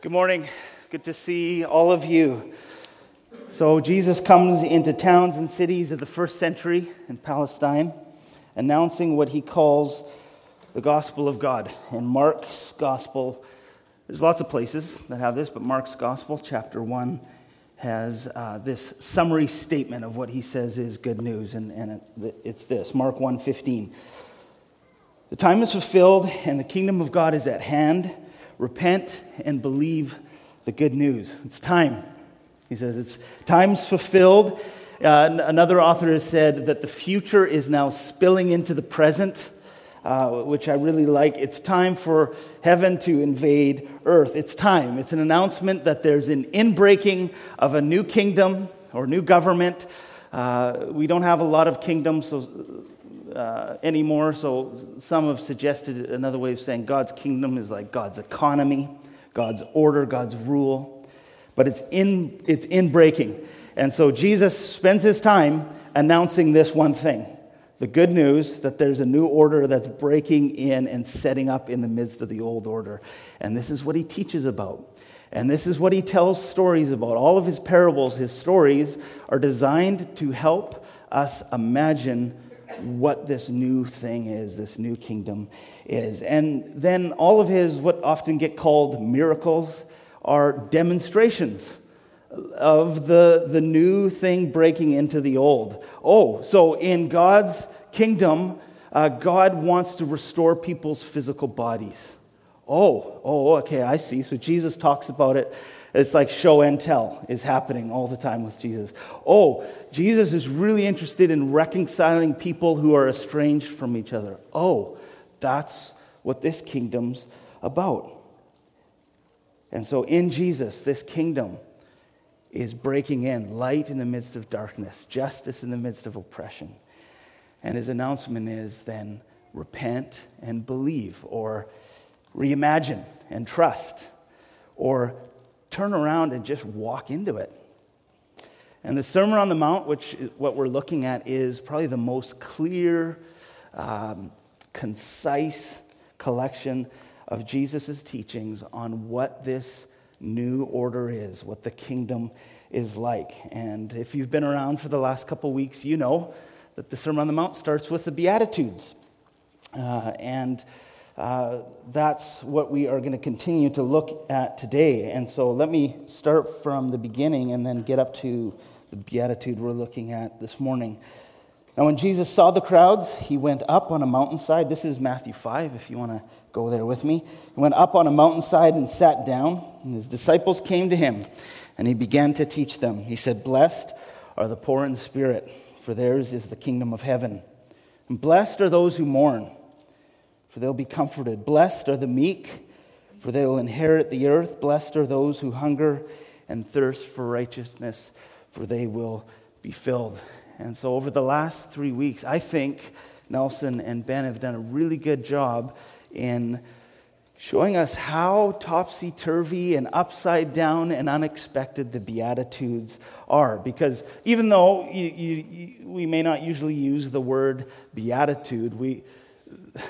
Good morning. Good to see all of you. So, Jesus comes into towns and cities of the first century in Palestine, announcing what he calls the gospel of God. In Mark's gospel, there's lots of places that have this, but Mark's gospel, chapter 1, has uh, this summary statement of what he says is good news, and, and it, it's this Mark 1:15. The time is fulfilled, and the kingdom of God is at hand repent and believe the good news. It's time. He says it's time's fulfilled. Uh, another author has said that the future is now spilling into the present, uh, which I really like. It's time for heaven to invade earth. It's time. It's an announcement that there's an inbreaking of a new kingdom or new government. Uh, we don't have a lot of kingdoms, so uh, anymore. So some have suggested another way of saying God's kingdom is like God's economy, God's order, God's rule. But it's in, it's in breaking. And so Jesus spends his time announcing this one thing the good news that there's a new order that's breaking in and setting up in the midst of the old order. And this is what he teaches about. And this is what he tells stories about. All of his parables, his stories, are designed to help us imagine what this new thing is, this new kingdom is. And then all of his, what often get called miracles, are demonstrations of the, the new thing breaking into the old. Oh, so in God's kingdom, uh, God wants to restore people's physical bodies. Oh, oh, okay, I see. So Jesus talks about it it's like show and tell is happening all the time with Jesus. Oh, Jesus is really interested in reconciling people who are estranged from each other. Oh, that's what this kingdom's about. And so in Jesus, this kingdom is breaking in light in the midst of darkness, justice in the midst of oppression. And his announcement is then repent and believe, or reimagine and trust, or turn around and just walk into it. And the Sermon on the Mount, which what we're looking at, is probably the most clear, um, concise collection of Jesus' teachings on what this new order is, what the kingdom is like. And if you've been around for the last couple weeks, you know that the Sermon on the Mount starts with the Beatitudes. Uh, and uh, that's what we are going to continue to look at today. And so let me start from the beginning and then get up to the beatitude we're looking at this morning. Now, when Jesus saw the crowds, he went up on a mountainside. This is Matthew 5, if you want to go there with me. He went up on a mountainside and sat down, and his disciples came to him, and he began to teach them. He said, Blessed are the poor in spirit, for theirs is the kingdom of heaven. And blessed are those who mourn for they'll be comforted. Blessed are the meek, for they will inherit the earth. Blessed are those who hunger and thirst for righteousness, for they will be filled. And so, over the last three weeks, I think Nelson and Ben have done a really good job in showing us how topsy turvy and upside down and unexpected the Beatitudes are. Because even though you, you, we may not usually use the word beatitude, we,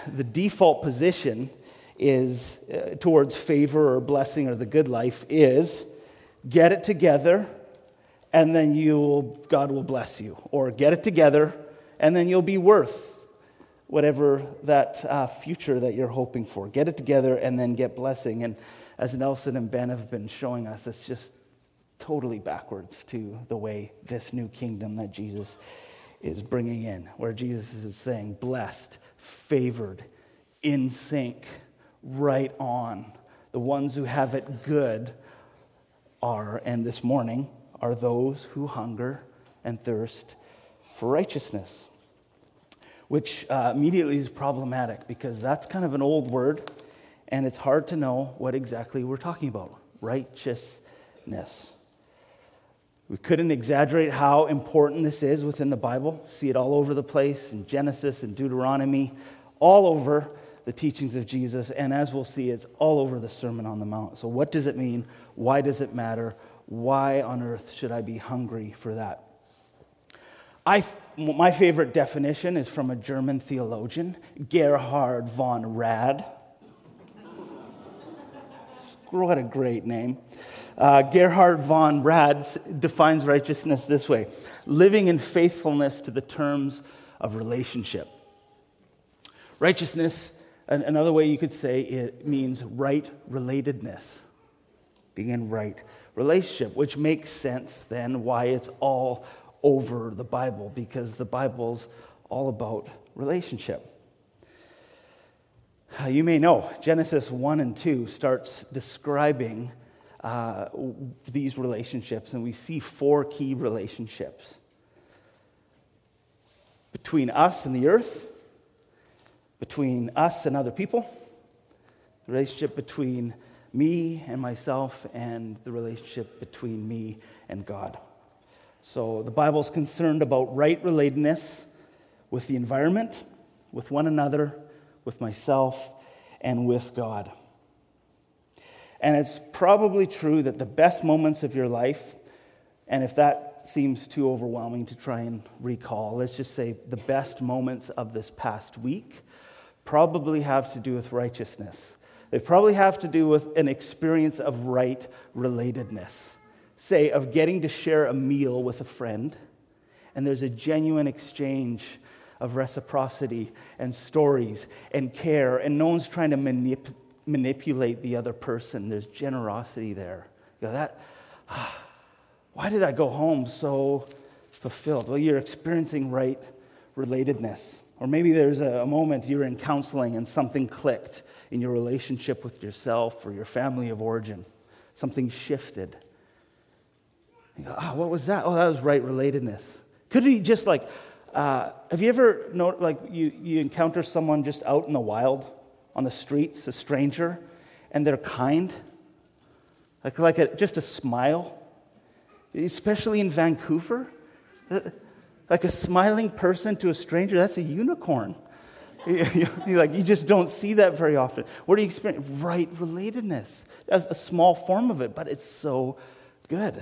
the default position is uh, towards favor or blessing or the good life is get it together and then you'll God will bless you. Or get it together and then you'll be worth whatever that uh, future that you're hoping for. Get it together and then get blessing. And as Nelson and Ben have been showing us that's just totally backwards to the way this new kingdom that Jesus is bringing in where Jesus is saying blessed favored, in sync, right on. The ones who have it good are, and this morning, are those who hunger and thirst for righteousness, which uh, immediately is problematic because that's kind of an old word and it's hard to know what exactly we're talking about righteousness. We couldn't exaggerate how important this is within the Bible. See it all over the place in Genesis and Deuteronomy, all over the teachings of Jesus. And as we'll see, it's all over the Sermon on the Mount. So, what does it mean? Why does it matter? Why on earth should I be hungry for that? I, my favorite definition is from a German theologian, Gerhard von Rad. What a great name. Uh, Gerhard von Rads defines righteousness this way living in faithfulness to the terms of relationship. Righteousness, another way you could say it means right relatedness, being in right relationship, which makes sense then why it's all over the Bible, because the Bible's all about relationship. Uh, you may know Genesis 1 and 2 starts describing uh, these relationships, and we see four key relationships between us and the earth, between us and other people, the relationship between me and myself, and the relationship between me and God. So the Bible is concerned about right relatedness with the environment, with one another, with myself, and with God. And it's probably true that the best moments of your life, and if that seems too overwhelming to try and recall, let's just say the best moments of this past week probably have to do with righteousness. They probably have to do with an experience of right relatedness. Say, of getting to share a meal with a friend, and there's a genuine exchange of reciprocity and stories and care, and no one's trying to manip- manipulate the other person. There's generosity there. You go, that, why did I go home so fulfilled? Well, you're experiencing right relatedness. Or maybe there's a, moment you're in counseling and something clicked in your relationship with yourself or your family of origin. Something shifted. You go, ah, oh, what was that? Oh, that was right relatedness. Could be just like, uh, have you ever know, like you, you encounter someone just out in the wild on the streets, a stranger, and they're kind, like, like a, just a smile, especially in Vancouver, uh, like a smiling person to a stranger, that's a unicorn. like you just don't see that very often. What do you experience? Right relatedness. That's a small form of it, but it's so good.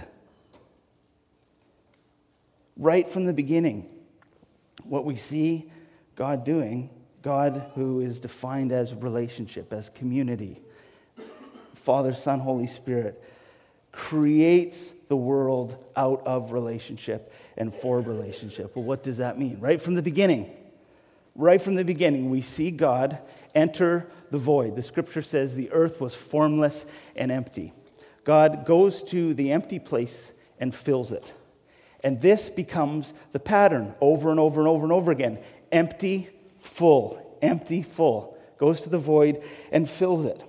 Right from the beginning, what we see God doing, God who is defined as relationship, as community, Father, Son, Holy Spirit, creates the world out of relationship and for relationship. Well, what does that mean? Right from the beginning, right from the beginning, we see God enter the void. The scripture says the earth was formless and empty. God goes to the empty place and fills it. And this becomes the pattern over and over and over and over again empty, full, empty, full. Goes to the void and fills it.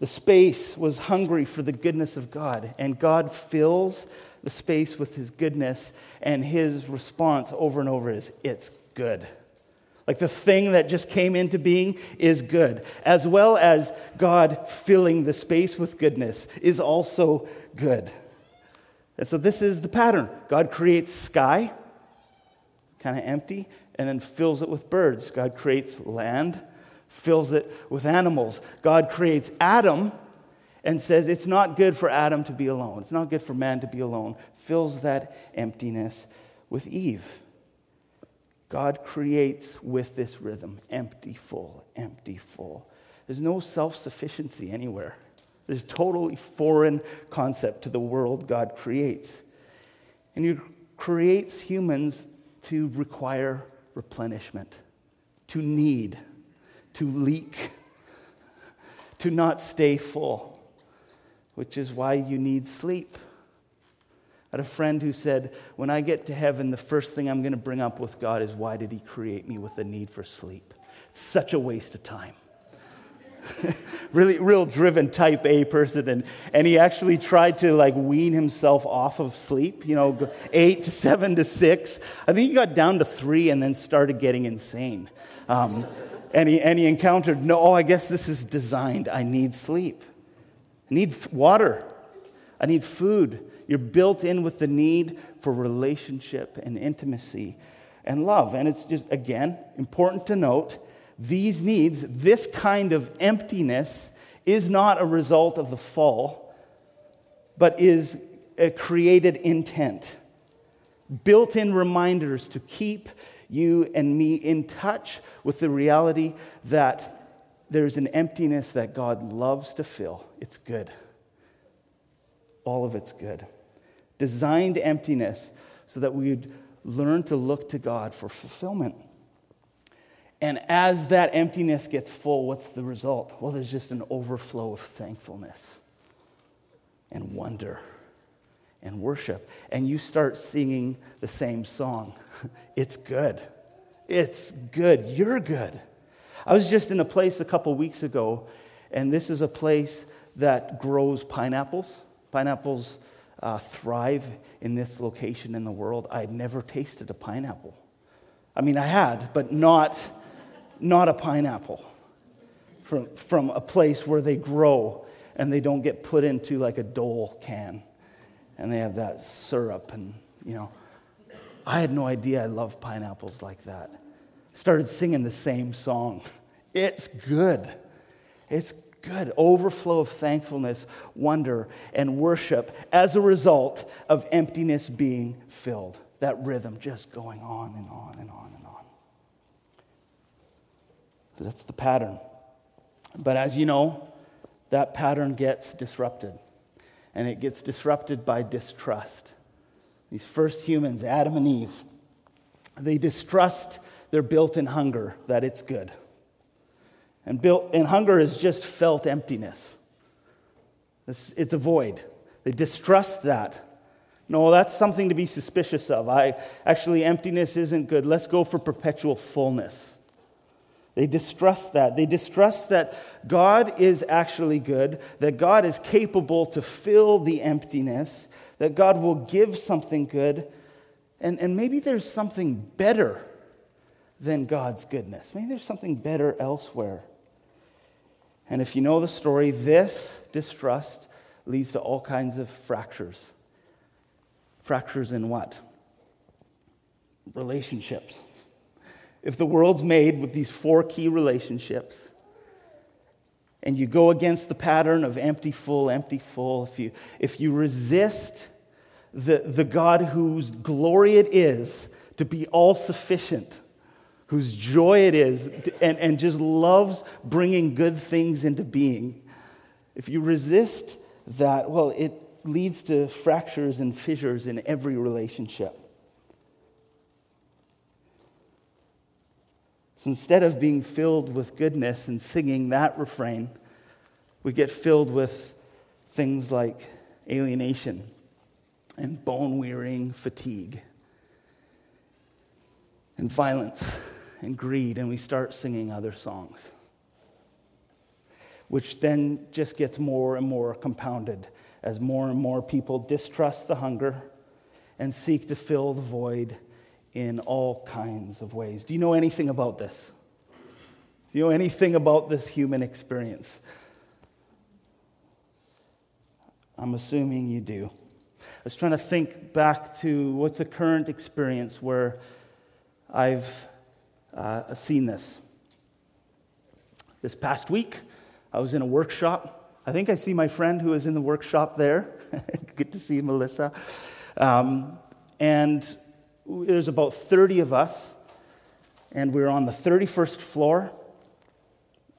The space was hungry for the goodness of God, and God fills the space with his goodness, and his response over and over is, It's good. Like the thing that just came into being is good, as well as God filling the space with goodness is also good. And so this is the pattern. God creates sky, kind of empty, and then fills it with birds. God creates land, fills it with animals. God creates Adam and says it's not good for Adam to be alone. It's not good for man to be alone. Fills that emptiness with Eve. God creates with this rhythm empty, full, empty, full. There's no self sufficiency anywhere. This totally foreign concept to the world God creates. And He creates humans to require replenishment, to need, to leak, to not stay full, which is why you need sleep. I had a friend who said, When I get to heaven, the first thing I'm going to bring up with God is why did He create me with a need for sleep? It's such a waste of time. really real driven type A person and, and he actually tried to like wean himself off of sleep, you know, 8 to 7 to 6. I think he got down to 3 and then started getting insane. Um, and, he, and he encountered, no, oh, I guess this is designed. I need sleep. I need water. I need food. You're built in with the need for relationship and intimacy and love. And it's just, again, important to note these needs, this kind of emptiness, is not a result of the fall, but is a created intent. Built in reminders to keep you and me in touch with the reality that there's an emptiness that God loves to fill. It's good. All of it's good. Designed emptiness so that we would learn to look to God for fulfillment. And as that emptiness gets full, what's the result? Well, there's just an overflow of thankfulness and wonder and worship. And you start singing the same song. It's good. It's good. You're good. I was just in a place a couple weeks ago, and this is a place that grows pineapples. Pineapples uh, thrive in this location in the world. I had never tasted a pineapple. I mean, I had, but not, not a pineapple from, from a place where they grow and they don't get put into like a Dole can and they have that syrup and, you know. I had no idea I loved pineapples like that. Started singing the same song. It's good. It's good. Overflow of thankfulness, wonder, and worship as a result of emptiness being filled. That rhythm just going on and on and on and on. That's the pattern. But as you know, that pattern gets disrupted. And it gets disrupted by distrust. These first humans, Adam and Eve, they distrust their built in hunger that it's good. And, built, and hunger is just felt emptiness. It's, it's a void. They distrust that. No, that's something to be suspicious of. I actually emptiness isn't good. Let's go for perpetual fullness. They distrust that. They distrust that God is actually good, that God is capable to fill the emptiness, that God will give something good, and, and maybe there's something better than God's goodness. Maybe there's something better elsewhere. And if you know the story, this distrust leads to all kinds of fractures. Fractures in what? Relationships. If the world's made with these four key relationships, and you go against the pattern of empty, full, empty, full, if you, if you resist the, the God whose glory it is to be all sufficient, whose joy it is, and, and just loves bringing good things into being, if you resist that, well, it leads to fractures and fissures in every relationship. So instead of being filled with goodness and singing that refrain, we get filled with things like alienation and bone wearing fatigue and violence and greed, and we start singing other songs, which then just gets more and more compounded as more and more people distrust the hunger and seek to fill the void in all kinds of ways. Do you know anything about this? Do you know anything about this human experience? I'm assuming you do. I was trying to think back to what's a current experience where I've uh, seen this. This past week, I was in a workshop. I think I see my friend who was in the workshop there. Good to see Melissa. Um, and there's about 30 of us, and we are on the 31st floor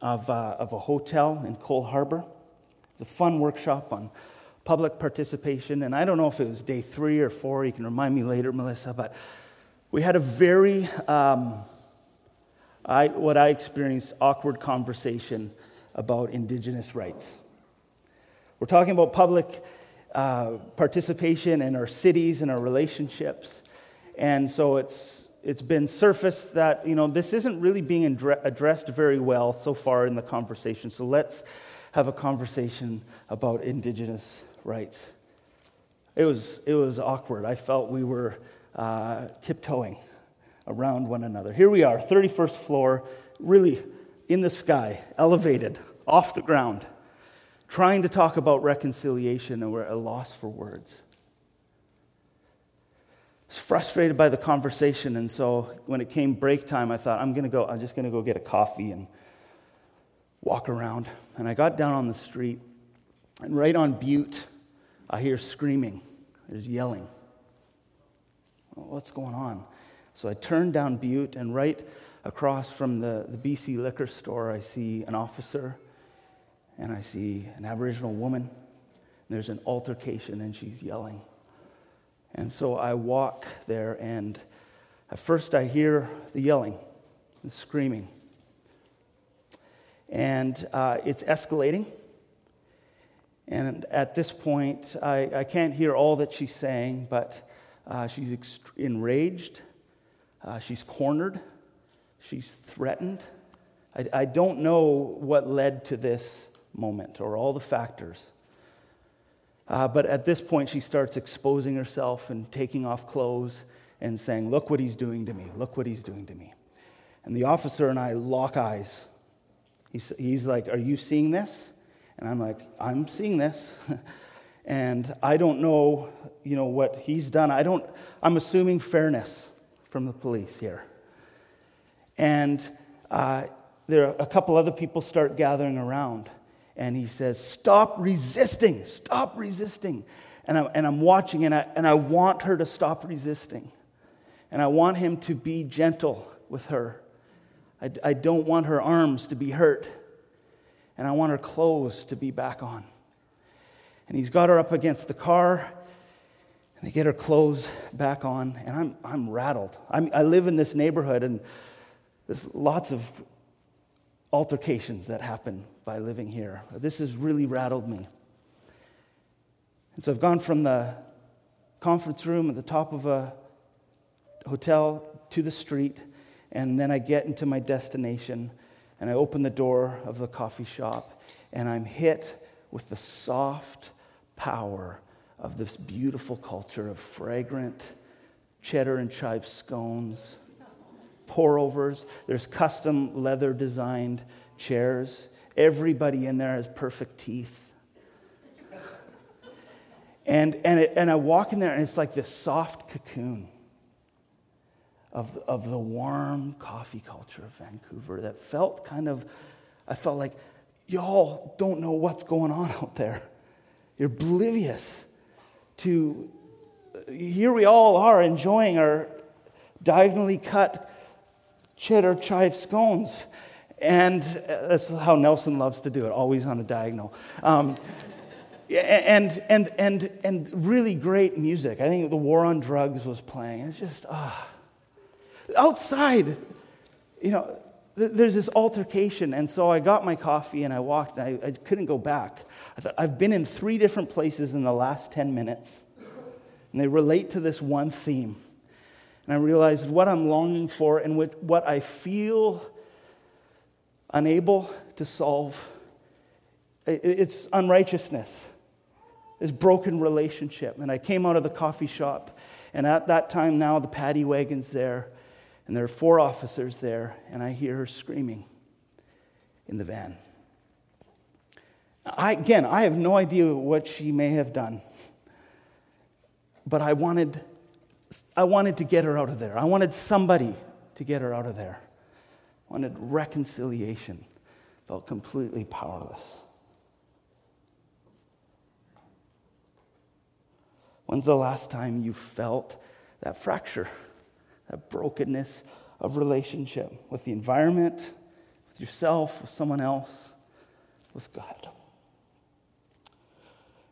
of, uh, of a hotel in Coal Harbour. It's a fun workshop on public participation, and I don't know if it was day three or four. You can remind me later, Melissa, but we had a very um, I, what I experienced awkward conversation about Indigenous rights. We're talking about public uh, participation in our cities and our relationships. And so it's, it's been surfaced that, you know, this isn't really being addressed very well so far in the conversation. So let's have a conversation about Indigenous rights. It was, it was awkward. I felt we were uh, tiptoeing around one another. Here we are, 31st floor, really in the sky, elevated, off the ground, trying to talk about reconciliation, and we're at a loss for words. Was frustrated by the conversation, and so when it came break time, I thought, I'm going to go, I'm just going to go get a coffee and walk around. And I got down on the street, and right on Bute, I hear screaming. There's yelling. What's going on? So I turned down Bute, and right across from the, the BC liquor store, I see an officer and I see an Aboriginal woman. there's an altercation and she's yelling. And so I walk there, and at first I hear the yelling, the screaming. And uh, it's escalating. And at this point, I, I can't hear all that she's saying, but uh, she's ext- enraged, uh, she's cornered, she's threatened. I, I don't know what led to this moment or all the factors. Uh, but at this point, she starts exposing herself and taking off clothes and saying, Look what he's doing to me. Look what he's doing to me. And the officer and I lock eyes. He's, he's like, Are you seeing this? And I'm like, I'm seeing this. and I don't know, you know, what he's done. I don't, I'm assuming fairness from the police here. And uh, there are a couple other people start gathering around. And he says, Stop resisting, stop resisting. And, I, and I'm watching, and I, and I want her to stop resisting. And I want him to be gentle with her. I, I don't want her arms to be hurt and I want her clothes to be back on. And he's got her up against the car, and they get her clothes back on, and I'm, I'm rattled. I'm, I live in this neighborhood, and there's lots of altercations that happen by living here. This has really rattled me. And so I've gone from the conference room at the top of a hotel to the street, and then I get into my destination and I open the door of the coffee shop, and I'm hit with the soft power of this beautiful culture of fragrant cheddar and chive scones, pour overs. There's custom leather designed chairs. Everybody in there has perfect teeth. And, and, it, and I walk in there, and it's like this soft cocoon of, of the warm coffee culture of Vancouver that felt kind of, I felt like, y'all don't know what's going on out there. You're oblivious to, here we all are enjoying our diagonally cut cheddar chive scones. And that's how Nelson loves to do it, always on a diagonal. Um, and, and, and, and really great music. I think the War on Drugs was playing. It's just, ah. Outside, you know, there's this altercation. And so I got my coffee and I walked and I, I couldn't go back. I thought, I've been in three different places in the last 10 minutes, and they relate to this one theme. And I realized what I'm longing for and what I feel unable to solve. It's unrighteousness, this broken relationship. And I came out of the coffee shop, and at that time now the paddy wagon's there. And there are four officers there, and I hear her screaming in the van. I, again, I have no idea what she may have done, but I wanted, I wanted to get her out of there. I wanted somebody to get her out of there. Wanted reconciliation. Felt completely powerless. When's the last time you felt that fracture? that brokenness of relationship with the environment, with yourself, with someone else, with God.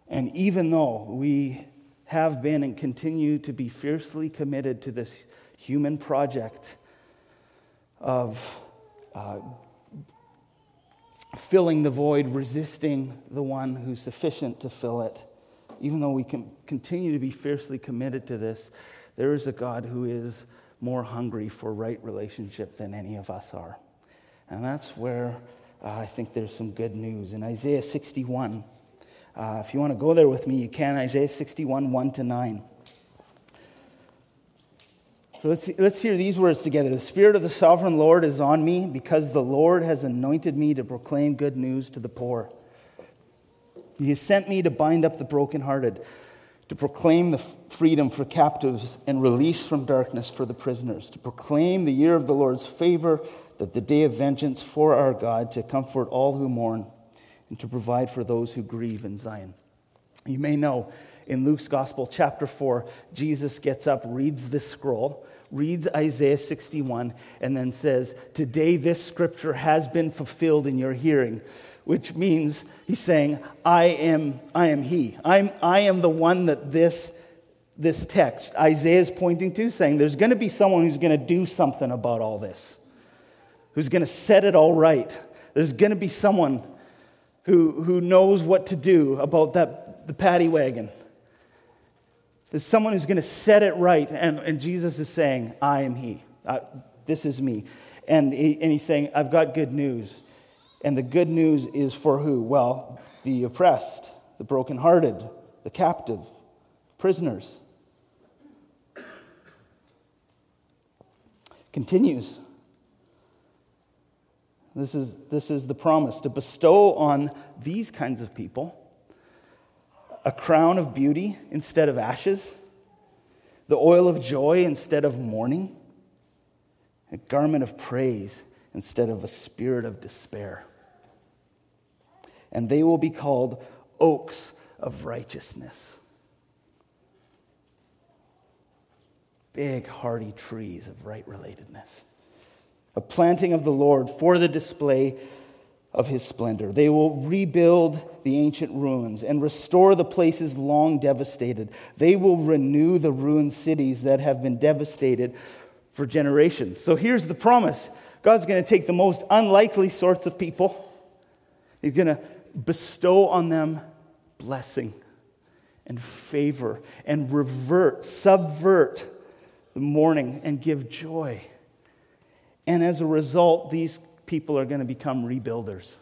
And even though we have been and continue to be fiercely committed to this human project of uh, filling the void, resisting the one who's sufficient to fill it, even though we can continue to be fiercely committed to this, there is a God who is more hungry for right relationship than any of us are. And that's where uh, I think there's some good news. In Isaiah 61, uh, if you want to go there with me, you can. Isaiah 61, 1 to 9. So let's, let's hear these words together. The Spirit of the sovereign Lord is on me because the Lord has anointed me to proclaim good news to the poor. He has sent me to bind up the brokenhearted to proclaim the freedom for captives and release from darkness for the prisoners, to proclaim the year of the Lord's favor, that the day of vengeance for our God, to comfort all who mourn, and to provide for those who grieve in Zion. You may know in Luke's Gospel, chapter 4, Jesus gets up, reads this scroll, reads Isaiah 61, and then says, Today this scripture has been fulfilled in your hearing, which means he's saying, I am, I am he. I'm, I am the one that this, this text, Isaiah is pointing to, saying there's going to be someone who's going to do something about all this, who's going to set it all right. There's going to be someone who, who knows what to do about that, the paddy wagon. There's someone who's going to set it right. And, and Jesus is saying, I am He. I, this is me. And, he, and he's saying, I've got good news. And the good news is for who? Well, the oppressed, the brokenhearted, the captive, prisoners. Continues. This is, this is the promise to bestow on these kinds of people a crown of beauty instead of ashes, the oil of joy instead of mourning, a garment of praise instead of a spirit of despair. And they will be called oaks of righteousness. Big, hardy trees of right relatedness. A planting of the Lord for the display of his splendor. They will rebuild the ancient ruins and restore the places long devastated. They will renew the ruined cities that have been devastated for generations. So here's the promise God's going to take the most unlikely sorts of people, He's going to bestow on them blessing and favor and revert, subvert the mourning and give joy. And as a result, these people are going to become rebuilders.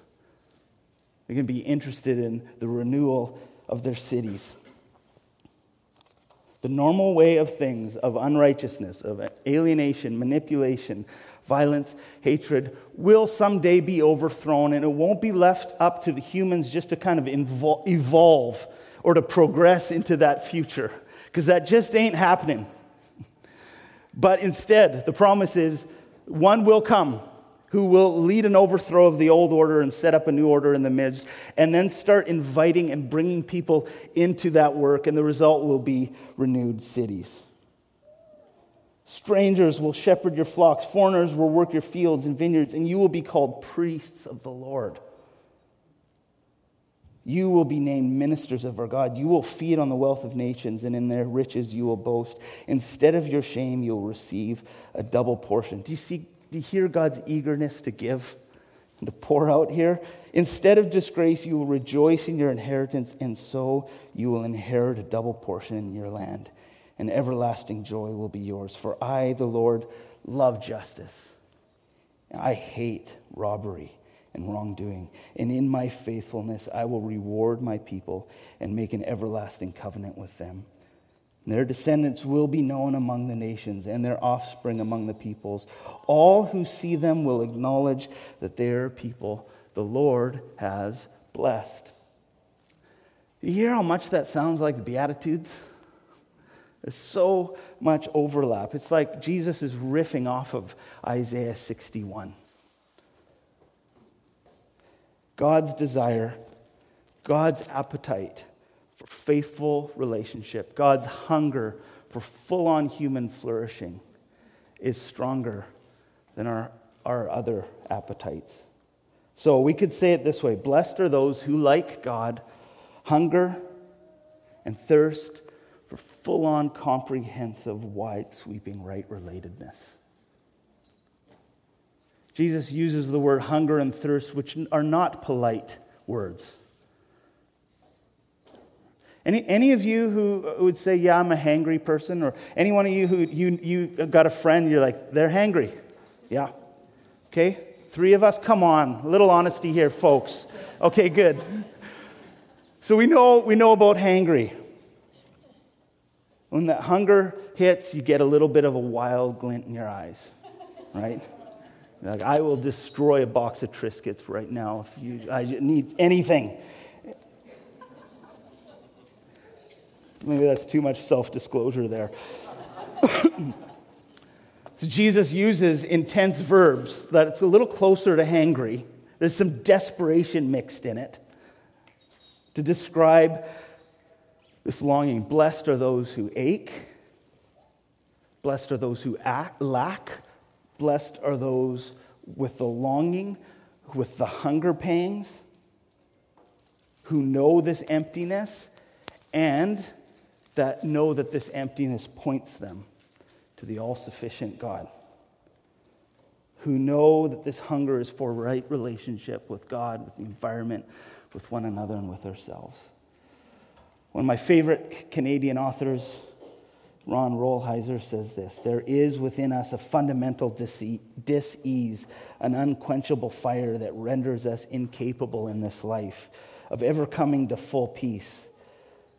They're going to be interested in the renewal of their cities. The normal way of things, of unrighteousness, of alienation, manipulation, violence, hatred, will someday be overthrown, and it won't be left up to the humans just to kind of evolve or to progress into that future, because that just ain't happening. But instead, the promise is one will come who will lead an overthrow of the old order and set up a new order in the midst, and then start inviting and bringing people into that work, and the result will be renewed cities. Strangers will shepherd your flocks, foreigners will work your fields and vineyards, and you will be called priests of the Lord. You will be named ministers of our God. You will feed on the wealth of nations, and in their riches you will boast. Instead of your shame, you'll receive a double portion. Do you see do you hear God's eagerness to give and to pour out here? Instead of disgrace, you will rejoice in your inheritance, and so you will inherit a double portion in your land, and everlasting joy will be yours. For I, the Lord, love justice. I hate robbery and wrongdoing. And in my faithfulness, I will reward my people and make an everlasting covenant with them. Their descendants will be known among the nations and their offspring among the peoples. All who see them will acknowledge that they are people the Lord has blessed. You hear how much that sounds like the Beatitudes? There's so much overlap. It's like Jesus is riffing off of Isaiah 61. God's desire, God's appetite for faithful relationship, God's hunger for full on human flourishing is stronger than our, our other appetites. So we could say it this way Blessed are those who, like God, hunger and thirst for full on, comprehensive, wide sweeping right relatedness. Jesus uses the word hunger and thirst, which are not polite words. Any, any of you who would say, Yeah, I'm a hangry person, or any one of you who you, you got a friend, you're like, They're hangry. Yeah. Okay? Three of us, come on. A little honesty here, folks. Okay, good. So we know, we know about hangry. When that hunger hits, you get a little bit of a wild glint in your eyes, right? Like, I will destroy a box of Triscuits right now if you I need anything. Maybe that's too much self disclosure there. so Jesus uses intense verbs that it's a little closer to hangry. There's some desperation mixed in it to describe this longing. Blessed are those who ache Blessed are those who lack. Blessed are those with the longing, with the hunger pangs, who know this emptiness and that know that this emptiness points them to the all sufficient God. Who know that this hunger is for right relationship with God, with the environment, with one another, and with ourselves. One of my favorite Canadian authors, Ron Rolheiser, says this There is within us a fundamental dis ease, an unquenchable fire that renders us incapable in this life of ever coming to full peace.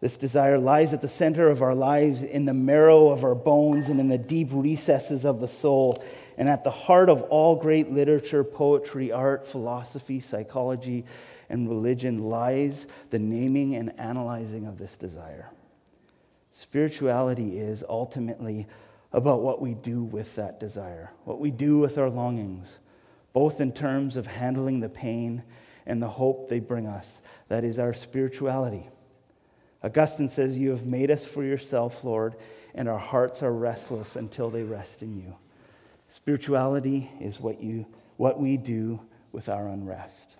This desire lies at the center of our lives, in the marrow of our bones, and in the deep recesses of the soul. And at the heart of all great literature, poetry, art, philosophy, psychology, and religion lies the naming and analyzing of this desire. Spirituality is ultimately about what we do with that desire, what we do with our longings, both in terms of handling the pain and the hope they bring us. That is our spirituality. Augustine says, You have made us for yourself, Lord, and our hearts are restless until they rest in you. Spirituality is what, you, what we do with our unrest.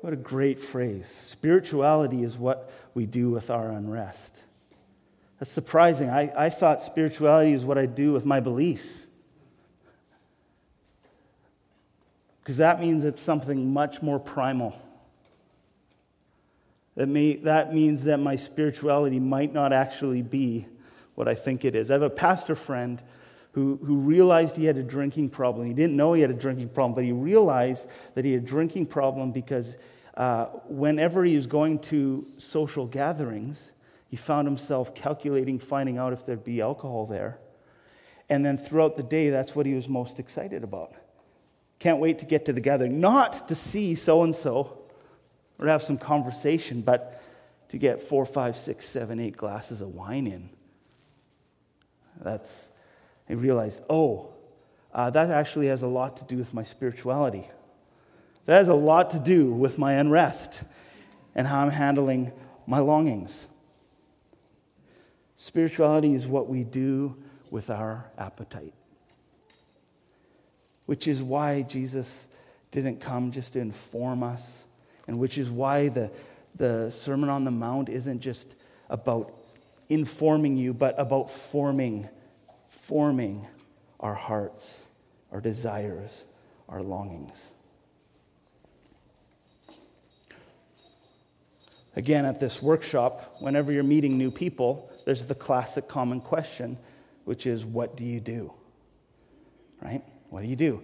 What a great phrase. Spirituality is what we do with our unrest. That's surprising. I, I thought spirituality is what I do with my beliefs. Because that means it's something much more primal. That, may, that means that my spirituality might not actually be what I think it is. I have a pastor friend who, who realized he had a drinking problem. He didn't know he had a drinking problem, but he realized that he had a drinking problem because uh, whenever he was going to social gatherings, he found himself calculating, finding out if there'd be alcohol there. And then throughout the day, that's what he was most excited about. Can't wait to get to the gathering. Not to see so and so or have some conversation, but to get four, five, six, seven, eight glasses of wine in. That's, I realized, oh, uh, that actually has a lot to do with my spirituality. That has a lot to do with my unrest and how I'm handling my longings. Spirituality is what we do with our appetite which is why Jesus didn't come just to inform us, and which is why the, the Sermon on the Mount isn't just about informing you, but about forming, forming our hearts, our desires, our longings. Again, at this workshop, whenever you're meeting new people, there's the classic common question, which is, What do you do? Right? What do you do?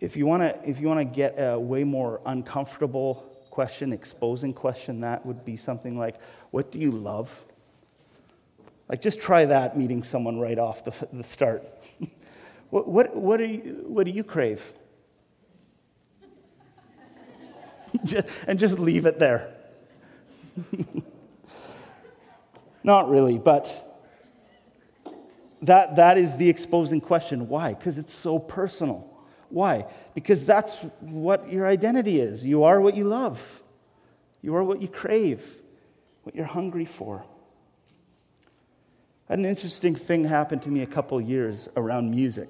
If you want to, if you want to get a way more uncomfortable question, exposing question, that would be something like, "What do you love?" Like, just try that meeting someone right off the, the start. what, what, what, do you, what do you crave? and just leave it there. Not really, but that, that is the exposing question. Why? Because it's so personal. Why? Because that's what your identity is. You are what you love, you are what you crave, what you're hungry for. An interesting thing happened to me a couple years around music.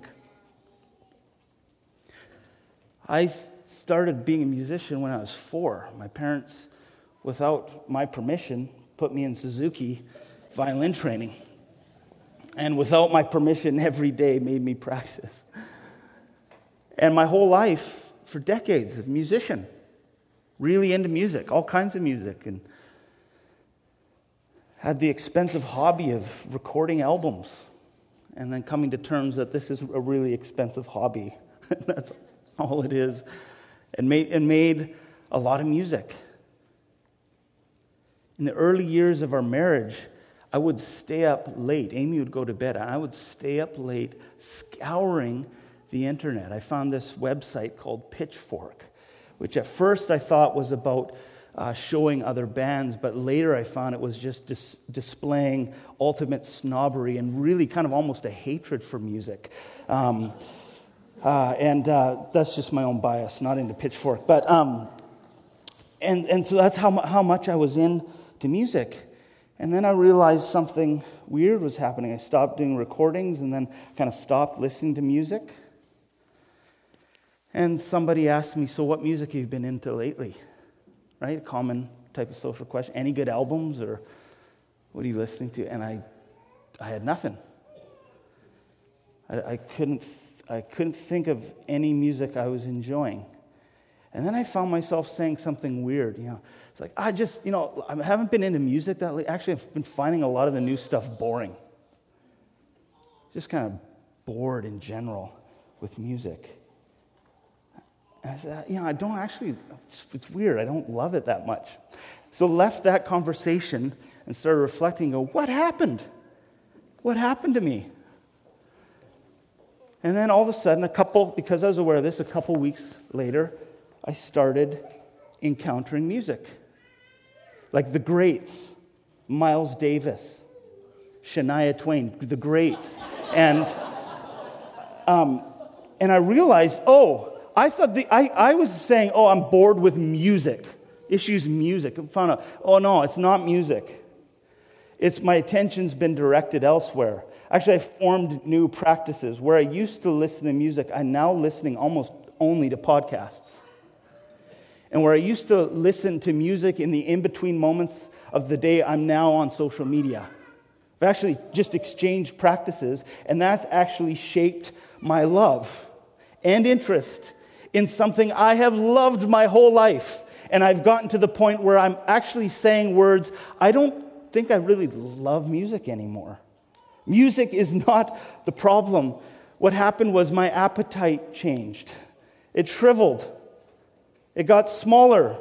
I started being a musician when I was four. My parents, without my permission, put me in Suzuki violin training and without my permission, every day made me practice. And my whole life, for decades, a musician, really into music, all kinds of music, and had the expensive hobby of recording albums and then coming to terms that this is a really expensive hobby. That's all it is. And made, and made a lot of music. In the early years of our marriage, I would stay up late. Amy would go to bed, and I would stay up late scouring the internet. I found this website called Pitchfork, which at first I thought was about uh, showing other bands, but later I found it was just dis- displaying ultimate snobbery and really kind of almost a hatred for music. Um, uh, and uh, that's just my own bias, not into Pitchfork. But, um, and, and so that's how, how much I was into music. And then I realized something weird was happening. I stopped doing recordings and then kind of stopped listening to music. And somebody asked me, So, what music have you been into lately? Right? Common type of social question. Any good albums or what are you listening to? And I, I had nothing. I, I couldn't, I couldn't think of any music I was enjoying. And then I found myself saying something weird. You know, it's like, I just, you know, I haven't been into music that late. Actually, I've been finding a lot of the new stuff boring. Just kind of bored in general with music. I said, know, I don't actually, it's, it's weird. I don't love it that much. So left that conversation and started reflecting, go, what happened? What happened to me? And then all of a sudden, a couple, because I was aware of this, a couple weeks later, I started encountering music. Like the greats, Miles Davis, Shania Twain, the greats. And, um, and I realized, oh, I thought the, I, I was saying, oh, I'm bored with music. Issues music. I found out, oh no, it's not music. It's my attention's been directed elsewhere. Actually, I formed new practices. Where I used to listen to music, I'm now listening almost only to podcasts. And where I used to listen to music in the in between moments of the day, I'm now on social media. I've actually just exchanged practices, and that's actually shaped my love and interest in something I have loved my whole life. And I've gotten to the point where I'm actually saying words I don't think I really love music anymore. Music is not the problem. What happened was my appetite changed, it shriveled. It got smaller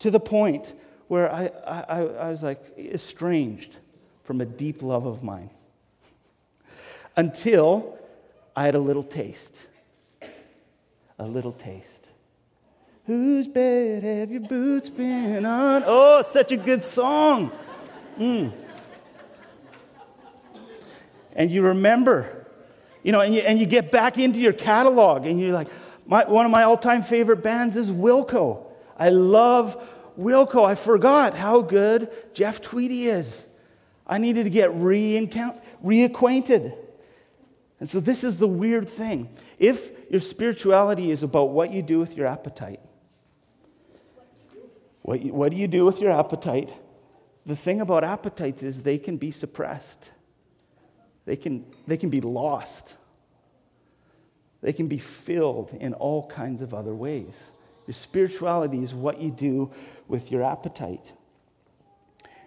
to the point where I, I, I was like estranged from a deep love of mine until I had a little taste. A little taste. Whose bed have your boots been on? Oh, such a good song. Mm. And you remember, you know, and you, and you get back into your catalog and you're like, my, one of my all time favorite bands is Wilco. I love Wilco. I forgot how good Jeff Tweedy is. I needed to get reacquainted. And so, this is the weird thing. If your spirituality is about what you do with your appetite, what, you, what do you do with your appetite? The thing about appetites is they can be suppressed, they can, they can be lost. They can be filled in all kinds of other ways. Your spirituality is what you do with your appetite.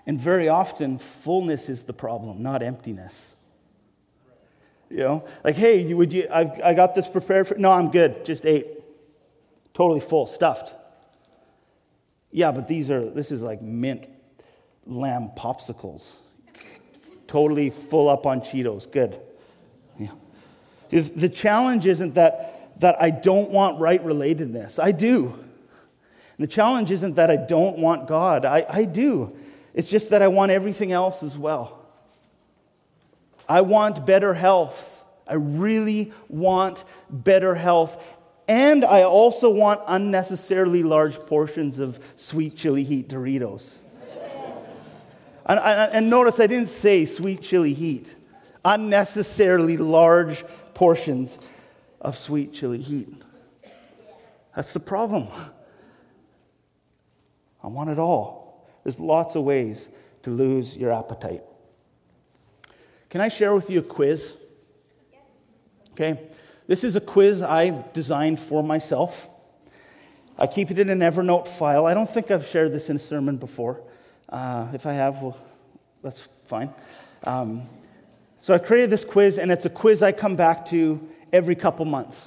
And very often, fullness is the problem, not emptiness. You know, like, hey, would you, I've, I got this prepared for, no, I'm good, just ate. Totally full, stuffed. Yeah, but these are, this is like mint lamb popsicles. Totally full up on Cheetos, good. Yeah. If The challenge isn't that, that I don't want right relatedness. I do. And the challenge isn't that I don't want God. I, I do. It's just that I want everything else as well. I want better health. I really want better health. And I also want unnecessarily large portions of sweet chili heat Doritos. and, and, notice I didn't say sweet chili heat. Unnecessarily large portions of sweet chili heat. That's the problem. I want it all. There's lots of ways to lose your appetite. Can I share with you a quiz? Okay. This is a quiz I designed for myself. I keep it in an Evernote file. I don't think I've shared this in a sermon before. Uh, if I have, well, that's fine. Um, so I created this quiz, and it's a quiz I come back to every couple months.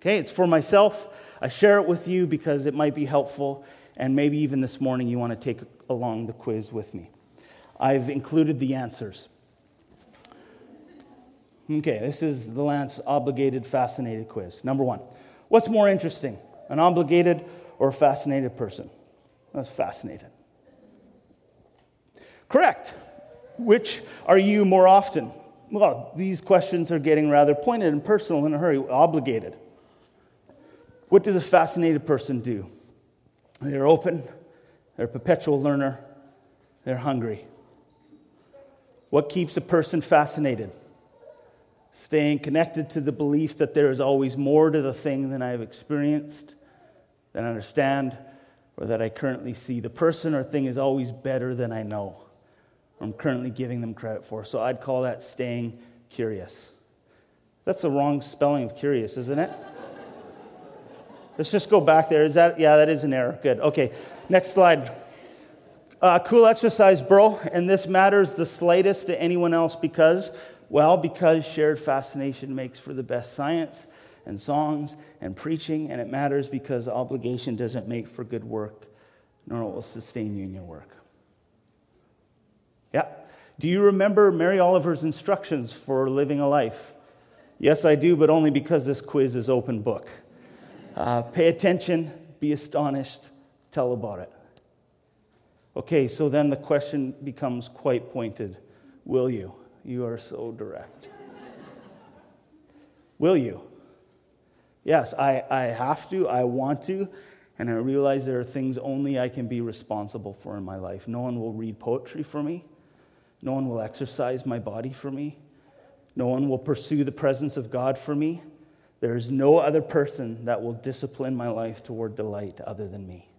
Okay, it's for myself. I share it with you because it might be helpful, and maybe even this morning you want to take along the quiz with me. I've included the answers. Okay, this is the Lance obligated fascinated quiz. Number one What's more interesting, an obligated or a fascinated person? That's fascinated. Correct. Which are you more often? Well, these questions are getting rather pointed and personal in a hurry, obligated. What does a fascinated person do? They're open, they're a perpetual learner, They're hungry. What keeps a person fascinated? Staying connected to the belief that there is always more to the thing than I've experienced, than I understand, or that I currently see. The person or thing is always better than I know, or I'm currently giving them credit for. So I'd call that staying curious. That's the wrong spelling of curious, isn't it? Let's just go back there. Is that, yeah, that is an error. Good. Okay, next slide. Uh, cool exercise, bro. And this matters the slightest to anyone else because, well, because shared fascination makes for the best science and songs and preaching, and it matters because obligation doesn't make for good work, nor will sustain you in your work. Yeah. Do you remember Mary Oliver's instructions for living a life? Yes, I do, but only because this quiz is open book. Uh, pay attention, be astonished, tell about it. Okay, so then the question becomes quite pointed Will you? You are so direct. Will you? Yes, I, I have to, I want to, and I realize there are things only I can be responsible for in my life. No one will read poetry for me, no one will exercise my body for me, no one will pursue the presence of God for me. There is no other person that will discipline my life toward delight other than me.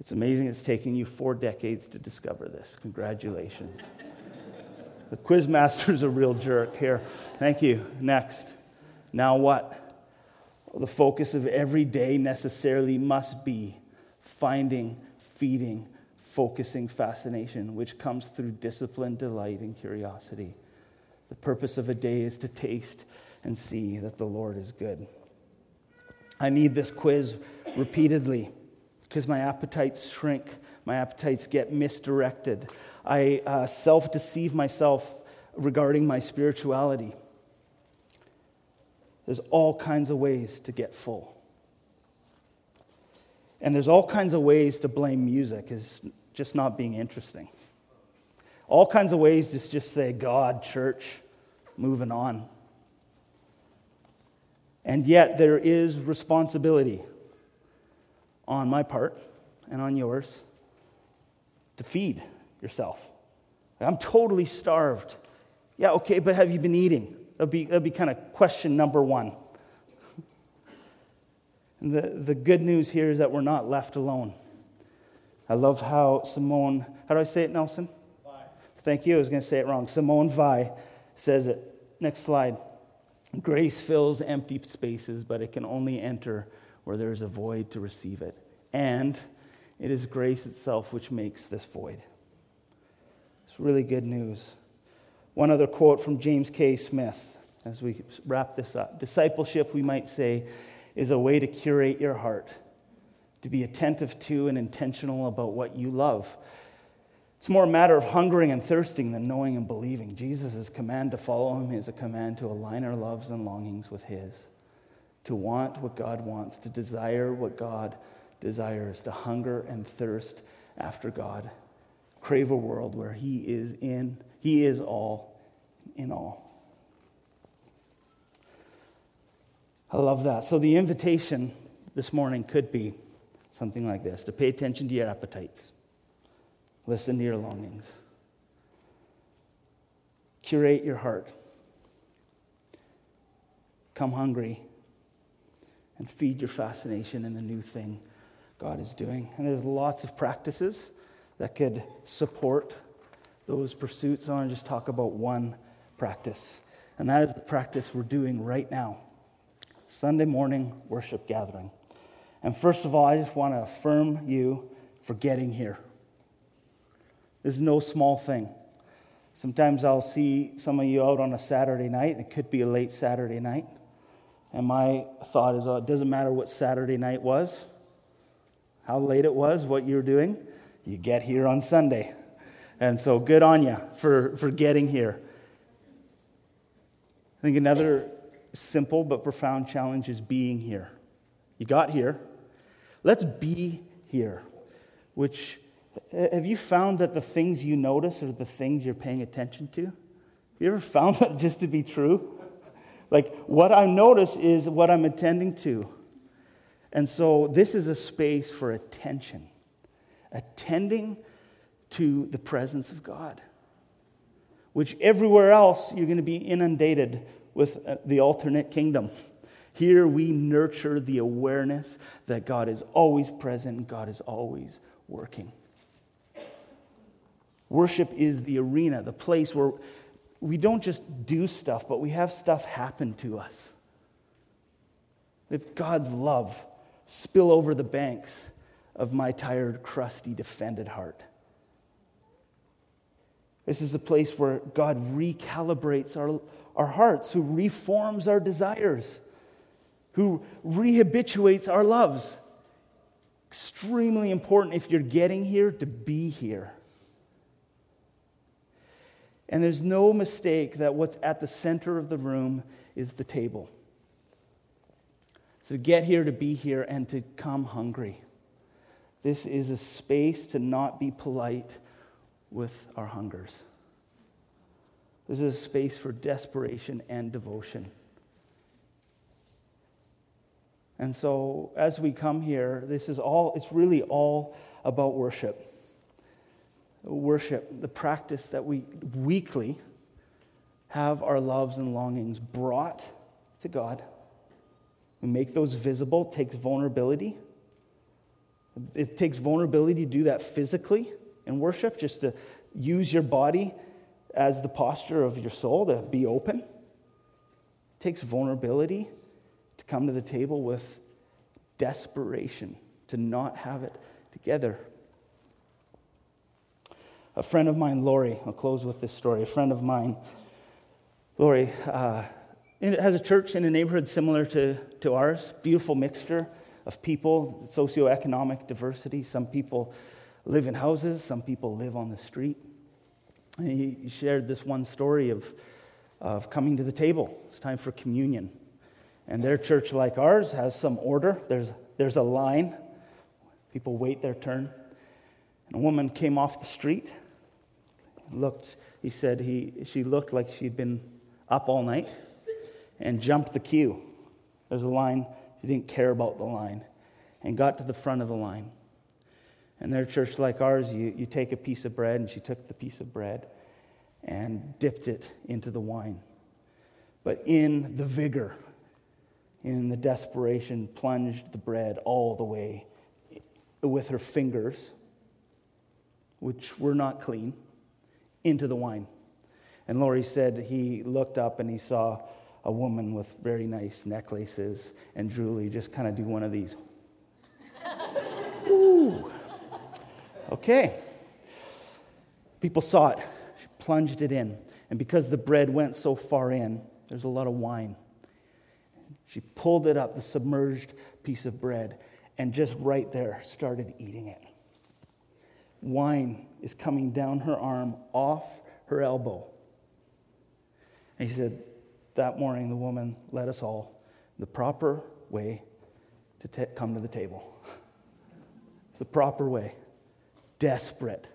It's amazing it's taken you four decades to discover this. Congratulations. the quizmaster's a real jerk here. Thank you. Next. Now what? Well, the focus of every day necessarily must be finding, feeding, focusing fascination, which comes through discipline, delight, and curiosity. The purpose of a day is to taste and see that the Lord is good. I need this quiz repeatedly because my appetites shrink, my appetites get misdirected. I uh, self deceive myself regarding my spirituality. There's all kinds of ways to get full. And there's all kinds of ways to blame music as just not being interesting. All kinds of ways to just say, God, church, moving on. And yet, there is responsibility on my part and on yours to feed yourself. I'm totally starved. Yeah, okay, but have you been eating? That'd be, that'd be kind of question number one. And the, the good news here is that we're not left alone. I love how Simone, how do I say it, Nelson? Vi. Thank you. I was going to say it wrong. Simone Weil says it. Next slide. Grace fills empty spaces, but it can only enter where there is a void to receive it. And it is grace itself which makes this void. It's really good news. One other quote from James K. Smith as we wrap this up. Discipleship, we might say, is a way to curate your heart, to be attentive to and intentional about what you love. It's more a matter of hungering and thirsting than knowing and believing. Jesus' command to follow him is a command to align our loves and longings with his to want what God wants, to desire what God desires, to hunger and thirst after God. Crave a world where He is in, He is all in all. I love that. So the invitation this morning could be something like this to pay attention to your appetites, listen to your longings, curate your heart, come hungry and feed your fascination in the new thing God is doing. And there's lots of practices that could support those pursuits. I want to just talk about one practice, and that is the practice we're doing right now Sunday morning worship gathering. And first of all, I just want to affirm you for getting here. This is no small thing. Sometimes I'll see some of you out on a Saturday night. It could be a late Saturday night. And my thought is, oh, it doesn't matter what Saturday night was, how late it was, what you were doing, you get here on Sunday. And so good on you for, for getting here. I think another simple but profound challenge is being here. You got here. Let's be here. Which, have you found that the things you notice are the things you're paying attention to? Have you ever found that just to be true? Like, what I notice is what I'm attending to. And so, this is a space for attention. Attending to the presence of God. Which everywhere else you're going to be inundated with uh, the alternate kingdom. Here we nurture the awareness that God is always present, God is always working. Worship is the arena, the place where we don't just do stuff, but we have stuff happen to us. If God's love spill over the banks of my tired, crusty, defended heart. This is a place where God recalibrates our, our hearts, who reforms our desires, who rehabituates our loves. Extremely important if you're getting here to be here. And there's no mistake that what's at the center of the room is the table. So to get here, to be here, and to come hungry. This is a space to not be polite with our hungers. This is a space for desperation and devotion. And so, as we come here, this is all, it's really all about worship. Worship, the practice that we weekly have our loves and longings brought to God. We make those visible, takes vulnerability. It takes vulnerability to do that physically in worship, just to use your body as the posture of your soul, to be open. It takes vulnerability to come to the table with desperation, to not have it together. A friend of mine, Lori, I'll close with this story. A friend of mine, Lori, uh, has a church in a neighborhood similar to, to ours, beautiful mixture of people, socioeconomic diversity. Some people live in houses, some people live on the street. And he shared this one story of, of coming to the table. It's time for communion. And their church, like ours, has some order. There's, there's a line. People wait their turn. And a woman came off the street, looked, he said he, she looked like she'd been up all night and jumped the queue. There's a line she didn't care about the line and got to the front of the line. And their church, like ours, you, you take a piece of bread, and she took the piece of bread and dipped it into the wine. But in the vigor, in the desperation, plunged the bread all the way with her fingers, which were not clean, into the wine. And Laurie said he looked up and he saw a woman with very nice necklaces and Julie just kind of do one of these. Ooh. Okay. People saw it. She plunged it in. And because the bread went so far in, there's a lot of wine. She pulled it up, the submerged piece of bread, and just right there started eating it. Wine is coming down her arm, off her elbow. And he said, that morning, the woman led us all the proper way to t- come to the table. it's the proper way. Desperate,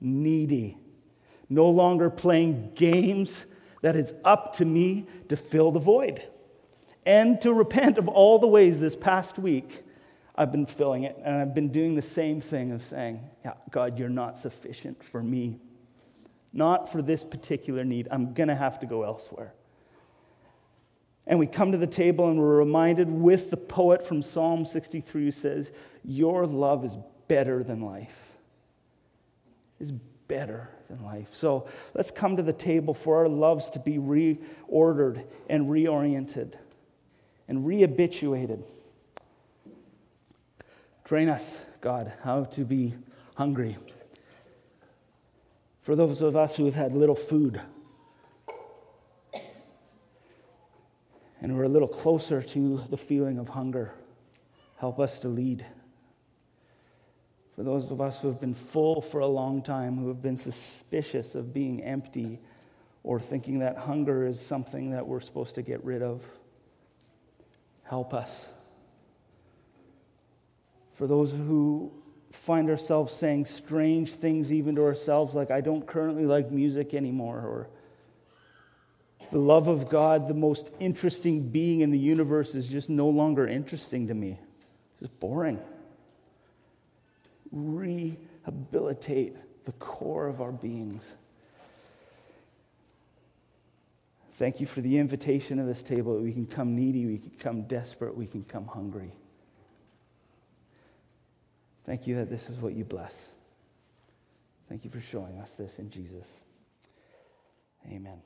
needy, no longer playing games that it's up to me to fill the void and to repent of all the ways this past week I've been filling it. And I've been doing the same thing of saying, yeah, God, you're not sufficient for me. Not for this particular need. I'm going to have to go elsewhere. And we come to the table and we're reminded with the poet from Psalm 63 who says, Your love is better than life. Is better than life. So let's come to the table for our loves to be reordered and reoriented and rehabituated. Train us, God, how to be hungry. For those of us who have had little food, and we're a little closer to the feeling of hunger. Help us to lead. For those of us who have been full for a long time, who have been suspicious of being empty, or thinking that hunger is something that we're supposed to get rid of, help us. For those who find ourselves saying strange things even to ourselves, like, I don't currently like music anymore, or the love of God, the most interesting being in the universe, is just no longer interesting to me. It's boring. Rehabilitate the core of our beings. Thank you for the invitation of this table that we can come needy, we can come desperate, we can come hungry. Thank you that this is what you bless. Thank you for showing us this in Jesus. Amen.